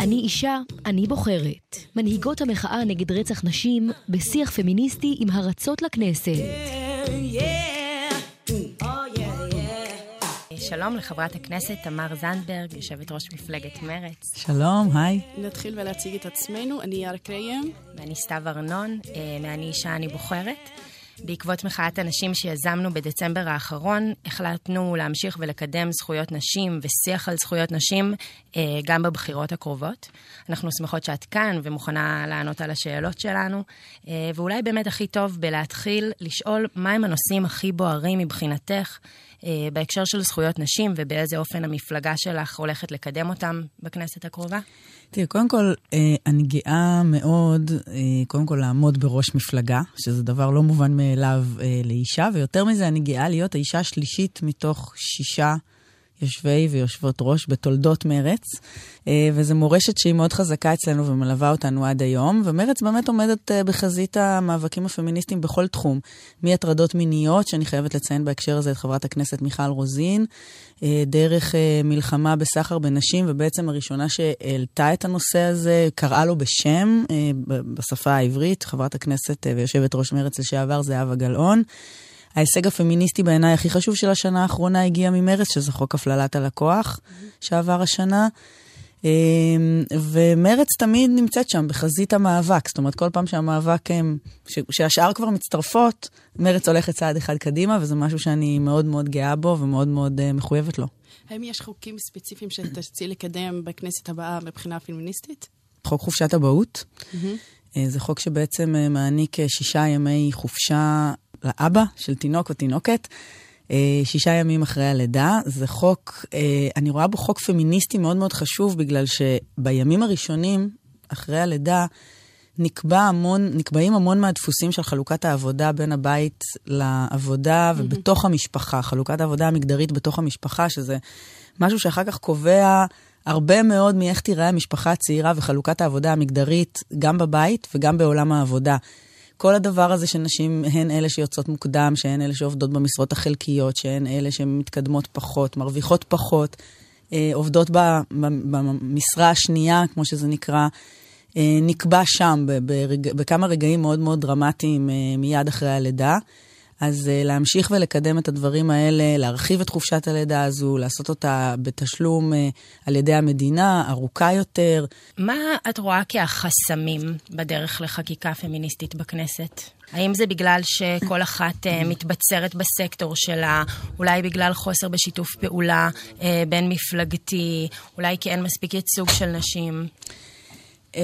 אני אישה, אני בוחרת. מנהיגות המחאה נגד רצח נשים בשיח פמיניסטי עם הרצות לכנסת. שלום לחברת הכנסת תמר זנדברג, יושבת ראש מפלגת מרצ. שלום, היי. נתחיל ולהציג את עצמנו, אני יארה קריים. ואני סתיו ארנון, אה, מ"אני אישה אני בוחרת". בעקבות מחאת הנשים שיזמנו בדצמבר האחרון, החלטנו להמשיך ולקדם זכויות נשים ושיח על זכויות נשים אה, גם בבחירות הקרובות. אנחנו שמחות שאת כאן ומוכנה לענות על השאלות שלנו, אה, ואולי באמת הכי טוב בלהתחיל לשאול מהם הנושאים הכי בוערים מבחינתך אה, בהקשר של זכויות נשים ובאיזה אופן המפלגה שלך הולכת לקדם אותם בכנסת הקרובה. תראי, קודם כל, אה, אני גאה מאוד, אה, קודם כל לעמוד בראש מפלגה, שזה דבר לא מובן מאליו אה, לאישה, ויותר מזה, אני גאה להיות האישה השלישית מתוך שישה יושבי ויושבות ראש בתולדות מרץ, אה, וזו מורשת שהיא מאוד חזקה אצלנו ומלווה אותנו עד היום, ומרץ באמת עומדת אה, בחזית המאבקים הפמיניסטיים בכל תחום, מהטרדות מיניות, שאני חייבת לציין בהקשר הזה את חברת הכנסת מיכל רוזין, אה, דרך מלחמה בסחר בנשים, ובעצם הראשונה שהעלתה את הנושא הזה, קראה לו בשם בשפה העברית, חברת הכנסת ויושבת ראש מרץ לשעבר זהבה גלאון. ההישג הפמיניסטי בעיניי הכי חשוב של השנה האחרונה הגיע ממרץ, שזה חוק הפללת הלקוח שעבר השנה. אמ, ומרץ תמיד נמצאת שם בחזית המאבק, זאת אומרת, כל פעם שהמאבק, שהשאר כבר מצטרפות, מרץ הולכת צעד אחד קדימה, וזה משהו שאני מאוד מאוד גאה בו ומאוד מאוד uh, מחויבת לו. האם יש חוקים ספציפיים שתרצי לקדם בכנסת הבאה מבחינה פמיניסטית? חוק חופשת אבהות. Mm-hmm. זה חוק שבעצם מעניק שישה ימי חופשה לאבא של תינוק או תינוקת, אה, שישה ימים אחרי הלידה. זה חוק, אה, אני רואה בו חוק פמיניסטי מאוד מאוד חשוב, בגלל שבימים הראשונים, אחרי הלידה, נקבע המון, נקבעים המון מהדפוסים של חלוקת העבודה בין הבית לעבודה ובתוך המשפחה, חלוקת העבודה המגדרית בתוך המשפחה, שזה משהו שאחר כך קובע הרבה מאוד מאיך תיראה המשפחה הצעירה וחלוקת העבודה המגדרית, גם בבית וגם בעולם העבודה. כל הדבר הזה שנשים הן אלה שיוצאות מוקדם, שהן אלה שעובדות במשרות החלקיות, שהן אלה שמתקדמות פחות, מרוויחות פחות, אה, עובדות במשרה השנייה, כמו שזה נקרא, אה, נקבע שם בכמה רגעים מאוד מאוד דרמטיים אה, מיד אחרי הלידה. אז uh, להמשיך ולקדם את הדברים האלה, להרחיב את חופשת הלידה הזו, לעשות אותה בתשלום uh, על ידי המדינה, ארוכה יותר. מה את רואה כהחסמים בדרך לחקיקה פמיניסטית בכנסת? האם זה בגלל שכל אחת uh, מתבצרת בסקטור שלה, אולי בגלל חוסר בשיתוף פעולה בין מפלגתי, אולי כי אין מספיק ייצוג של נשים? Uh,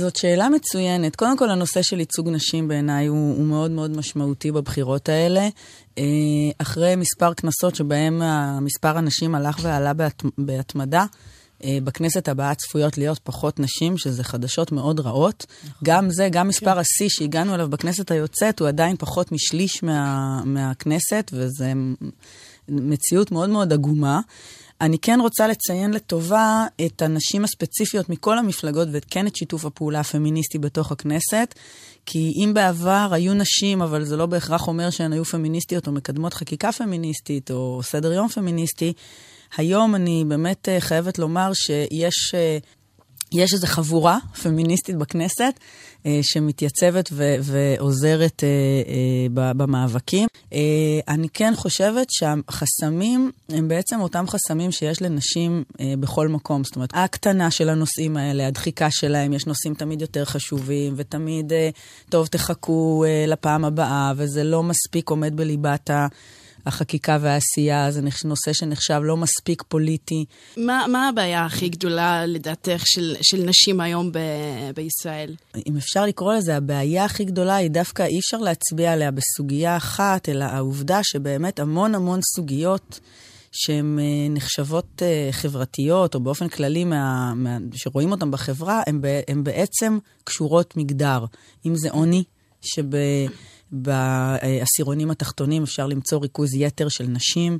זאת שאלה מצוינת. קודם כל, הנושא של ייצוג נשים בעיניי הוא, הוא מאוד מאוד משמעותי בבחירות האלה. Uh, אחרי מספר כנסות שבהם מספר הנשים הלך ועלה בהת, בהתמדה, uh, בכנסת הבאה צפויות להיות פחות נשים, שזה חדשות מאוד רעות. נכון. גם זה, גם מספר כן. השיא שהגענו אליו בכנסת היוצאת, הוא עדיין פחות משליש מה, מהכנסת, וזו מציאות מאוד מאוד עגומה. אני כן רוצה לציין לטובה את הנשים הספציפיות מכל המפלגות וכן את שיתוף הפעולה הפמיניסטי בתוך הכנסת, כי אם בעבר היו נשים, אבל זה לא בהכרח אומר שהן היו פמיניסטיות או מקדמות חקיקה פמיניסטית או סדר יום פמיניסטי, היום אני באמת אה, חייבת לומר שיש אה, יש איזו חבורה פמיניסטית בכנסת אה, שמתייצבת ו- ועוזרת אה, אה, במאבקים. אה, אני כן חושבת שהחסמים הם בעצם אותם חסמים שיש לנשים אה, בכל מקום. זאת אומרת, ההקטנה של הנושאים האלה, הדחיקה שלהם, יש נושאים תמיד יותר חשובים, ותמיד, אה, טוב, תחכו אה, לפעם הבאה, וזה לא מספיק עומד בליבת ה... החקיקה והעשייה, זה נושא שנחשב לא מספיק פוליטי. מה, מה הבעיה הכי גדולה, לדעתך, של, של נשים היום ב, בישראל? אם אפשר לקרוא לזה, הבעיה הכי גדולה היא דווקא, אי אפשר להצביע עליה בסוגיה אחת, אלא העובדה שבאמת המון המון סוגיות... שהן אה, נחשבות אה, חברתיות, או באופן כללי מה, מה, שרואים אותן בחברה, הן בעצם קשורות מגדר. אם זה עוני, שב... בעשירונים התחתונים אפשר למצוא ריכוז יתר של נשים,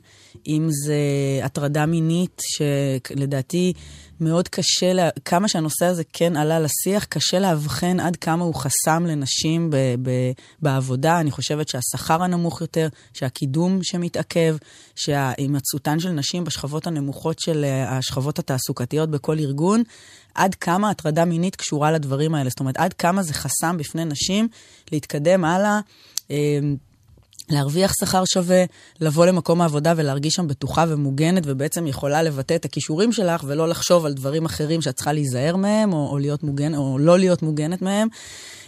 אם זה הטרדה מינית, שלדעתי מאוד קשה, לה, כמה שהנושא הזה כן עלה לשיח, קשה לאבחן עד כמה הוא חסם לנשים ב, ב, בעבודה. אני חושבת שהשכר הנמוך יותר, שהקידום שמתעכב, שהימצאותן של נשים בשכבות הנמוכות של אה, השכבות התעסוקתיות בכל ארגון, עד כמה הטרדה מינית קשורה לדברים האלה. זאת אומרת, עד כמה זה חסם בפני נשים להתקדם הלאה. להרוויח שכר שווה, לבוא למקום העבודה ולהרגיש שם בטוחה ומוגנת, ובעצם יכולה לבטא את הכישורים שלך, ולא לחשוב על דברים אחרים שאת צריכה להיזהר מהם, או, או, להיות מוגן, או לא להיות מוגנת מהם.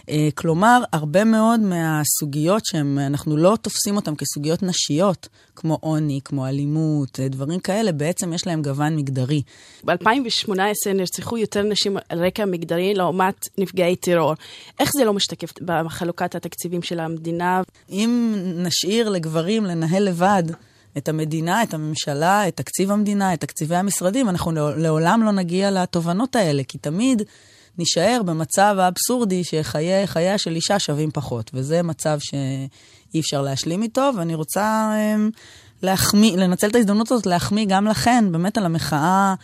אה, כלומר, הרבה מאוד מהסוגיות שאנחנו לא תופסים אותן כסוגיות נשיות, כמו עוני, כמו אלימות, אה, דברים כאלה, בעצם יש להם גוון מגדרי. ב-2018 נרצחו יותר נשים על רקע מגדרי לעומת נפגעי טרור. איך זה לא משתקף בחלוקת התקציבים של המדינה? אם נשאיר לגברים לנהל לבד, את המדינה, את הממשלה, את תקציב המדינה, את תקציבי המשרדים, אנחנו לעולם לא נגיע לתובנות האלה, כי תמיד נישאר במצב האבסורדי שחייה של אישה שווים פחות, וזה מצב שאי אפשר להשלים איתו, ואני רוצה אמ, להחמיא, לנצל את ההזדמנות הזאת להחמיא גם לכן, באמת על המחאה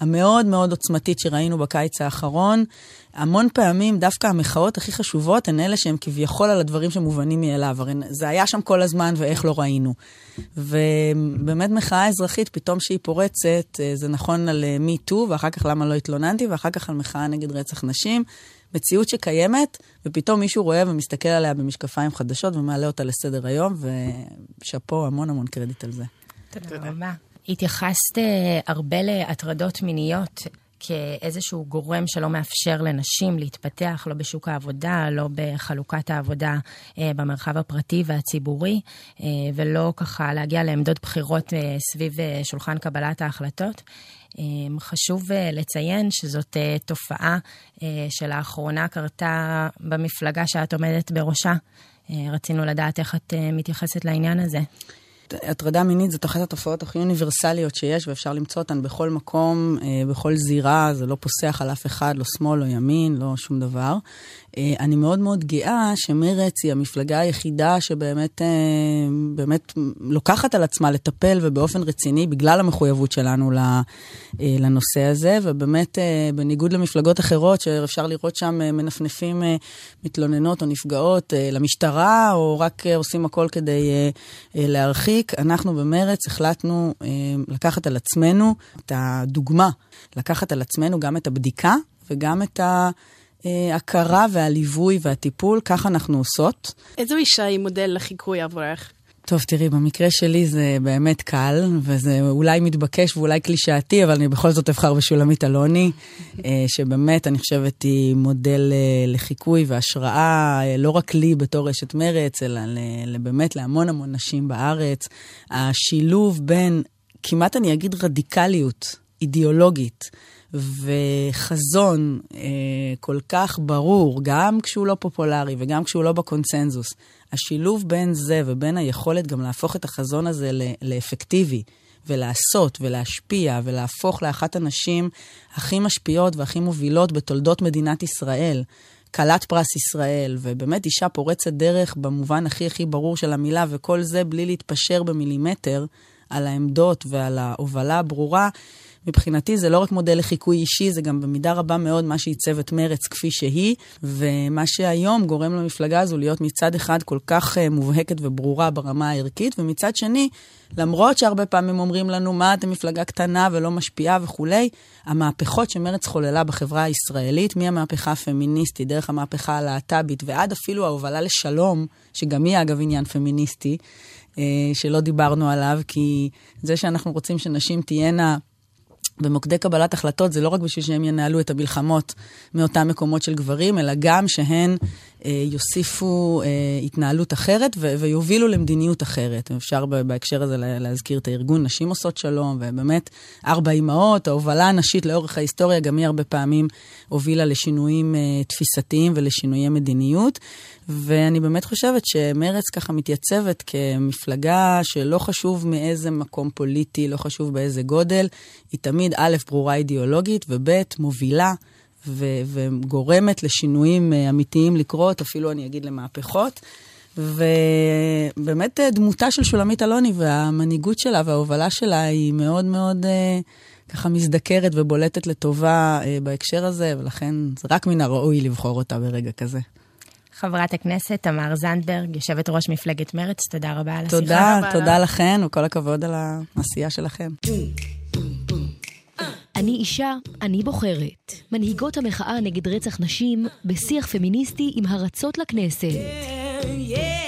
המאוד מאוד עוצמתית שראינו בקיץ האחרון. המון פעמים דווקא המחאות הכי חשובות הן אלה שהן כביכול על הדברים שמובנים מאליו. הרי זה היה שם כל הזמן ואיך לא ראינו. ובאמת מחאה אזרחית, פתאום שהיא פורצת, אה, זה נכון על מי אה, טו, ואחר כך למה לא התלוננתי, ואחר כך על מחאה נגד רצח נשים. מציאות שקיימת, ופתאום מישהו רואה ומסתכל עליה במשקפיים חדשות ומעלה אותה לסדר היום, ושאפו, המון המון קרדיט על זה. תודה רבה. התייחסת אה, הרבה להטרדות מיניות. כאיזשהו גורם שלא מאפשר לנשים להתפתח, לא בשוק העבודה, לא בחלוקת העבודה אה, במרחב הפרטי והציבורי, אה, ולא ככה להגיע לעמדות בחירות סביב שולחן קבלת ההחלטות. חשוב לציין שזאת תופעה שלאחרונה קרתה במפלגה שאת עומדת בראשה. רצינו לדעת איך את מתייחסת לעניין הזה. הטרדה מינית זאת אחת התופעות הכי אוניברסליות שיש, ואפשר למצוא אותן בכל מקום, אה, בכל זירה, זה לא פוסח על אף אחד, לא שמאל, לא ימין, לא שום דבר. אה, אני מאוד מאוד גאה שמרץ היא המפלגה היחידה שבאמת אה, באמת לוקחת על עצמה לטפל ובאופן רציני, בגלל המחויבות שלנו לנושא הזה, ובאמת בניגוד למפלגות אחרות, שאפשר לראות שם מנפנפים מתלוננות או נפגעות למשטרה, או רק עושים הכל כדי להרחיב. להרחיק, אנחנו במרץ החלטנו אה, לקחת על עצמנו את הדוגמה, לקחת על עצמנו גם את הבדיקה וגם את ההכרה והליווי והטיפול, כך אנחנו עושות. איזו אישה היא מודל לחיקוי עבורך? טוב, תראי, במקרה שלי זה באמת קל, וזה אולי מתבקש ואולי קלישאתי, אבל אני בכל זאת אבחר בשולמית אלוני, אה, שבאמת, אני חושבת, היא מודל אה, לחיקוי והשראה, אה, לא רק לי בתור אשת מרץ, אלא באמת להמון המון נשים בארץ. השילוב בין, כמעט אני אגיד רדיקליות אידיאולוגית, וחזון אה, כל כך ברור, גם כשהוא לא פופולרי וגם כשהוא לא בקונצנזוס, השילוב בין זה ובין היכולת גם להפוך את החזון הזה לאפקטיבי, ולעשות ולהשפיע ולהפוך לאחת הנשים הכי משפיעות והכי מובילות בתולדות מדינת ישראל, כלת פרס ישראל, ובאמת אישה פורצת דרך במובן הכי הכי ברור של המילה, וכל זה בלי להתפשר במילימטר על העמדות ועל ההובלה הברורה. מבחינתי זה לא רק מודל לחיקוי אישי, זה גם במידה רבה מאוד מה שעיצב את מרץ כפי שהיא, ומה שהיום גורם למפלגה הזו להיות מצד אחד כל כך uh, מובהקת וברורה ברמה הערכית, ומצד שני, למרות שהרבה פעמים אומרים לנו, מה אתם מפלגה קטנה ולא משפיעה וכולי, המהפכות שמרץ חוללה בחברה הישראלית, מהמהפכה הפמיניסטית, דרך המהפכה הלהט"בית, ועד אפילו ההובלה לשלום, שגם היא אגב עניין פמיניסטי, uh, שלא דיברנו עליו, כי זה שאנחנו רוצים שנשים תהיינה... במוקדי קבלת החלטות זה לא רק בשביל שהם ינהלו את המלחמות מאותם מקומות של גברים, אלא גם שהן אה, יוסיפו אה, התנהלות אחרת ו- ויובילו למדיניות אחרת. אפשר בהקשר הזה להזכיר את הארגון נשים עושות שלום, ובאמת ארבע אימהות, ההובלה הנשית לאורך ההיסטוריה, גם היא הרבה פעמים הובילה לשינויים אה, תפיסתיים ולשינויי מדיניות. ואני באמת חושבת שמרץ ככה מתייצבת כמפלגה שלא חשוב מאיזה מקום פוליטי, לא חשוב באיזה גודל, היא תמיד א', ברורה אידיאולוגית, וב', מובילה. ו- וגורמת לשינויים אה, אמיתיים לקרות, אפילו אני אגיד למהפכות. ובאמת אה, דמותה של שולמית אלוני והמנהיגות שלה וההובלה שלה היא מאוד מאוד uh, ככה מזדקרת ובולטת לטובה אה, בהקשר הזה, ולכן זה רק מן הראוי לבחור אותה ברגע כזה. חברת הכנסת תמר זנדברג, יושבת ראש מפלגת מרצ, תודה רבה על השיחה. תודה, תודה לכן, וכל הכבוד על העשייה שלכם. אני אישה, אני בוחרת. מנהיגות המחאה נגד רצח נשים בשיח פמיניסטי עם הרצות לכנסת. Yeah, yeah.